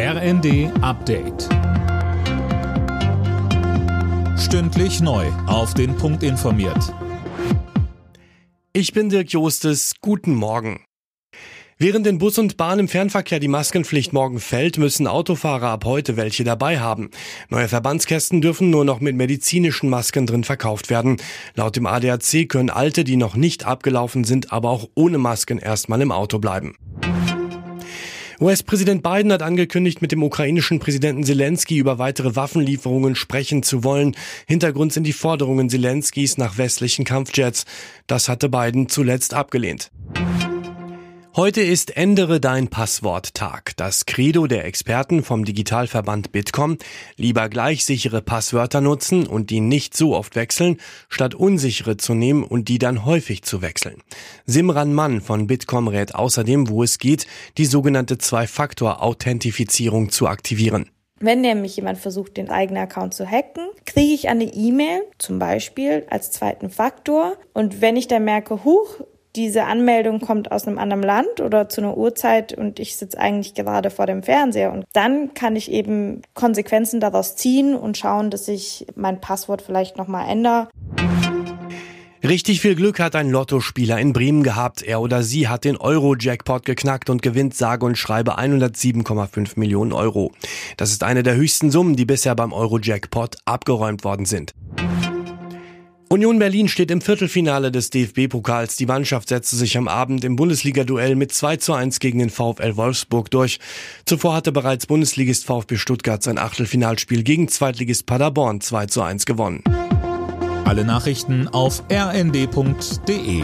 RND Update. Stündlich neu. Auf den Punkt informiert. Ich bin Dirk Jostes. Guten Morgen. Während in Bus und Bahn im Fernverkehr die Maskenpflicht morgen fällt, müssen Autofahrer ab heute welche dabei haben. Neue Verbandskästen dürfen nur noch mit medizinischen Masken drin verkauft werden. Laut dem ADAC können alte, die noch nicht abgelaufen sind, aber auch ohne Masken erstmal im Auto bleiben. US-Präsident Biden hat angekündigt, mit dem ukrainischen Präsidenten Zelensky über weitere Waffenlieferungen sprechen zu wollen. Hintergrund sind die Forderungen Zelenskys nach westlichen Kampfjets. Das hatte Biden zuletzt abgelehnt. Heute ist Ändere dein Passwort Tag. Das Credo der Experten vom Digitalverband Bitkom. Lieber gleich sichere Passwörter nutzen und die nicht so oft wechseln, statt unsichere zu nehmen und die dann häufig zu wechseln. Simran Mann von Bitkom rät außerdem, wo es geht, die sogenannte Zwei-Faktor-Authentifizierung zu aktivieren. Wenn nämlich jemand versucht, den eigenen Account zu hacken, kriege ich eine E-Mail, zum Beispiel als zweiten Faktor. Und wenn ich dann merke, huch, diese Anmeldung kommt aus einem anderen Land oder zu einer Uhrzeit und ich sitze eigentlich gerade vor dem Fernseher. Und dann kann ich eben Konsequenzen daraus ziehen und schauen, dass ich mein Passwort vielleicht nochmal ändere. Richtig viel Glück hat ein Lottospieler in Bremen gehabt. Er oder sie hat den Euro-Jackpot geknackt und gewinnt sage und schreibe 107,5 Millionen Euro. Das ist eine der höchsten Summen, die bisher beim Euro-Jackpot abgeräumt worden sind. Union Berlin steht im Viertelfinale des DFB-Pokals. Die Mannschaft setzte sich am Abend im Bundesliga-Duell mit 2 zu 1 gegen den VfL Wolfsburg durch. Zuvor hatte bereits Bundesligist VfB Stuttgart sein Achtelfinalspiel gegen Zweitligist Paderborn 2 zu 1 gewonnen. Alle Nachrichten auf rnd.de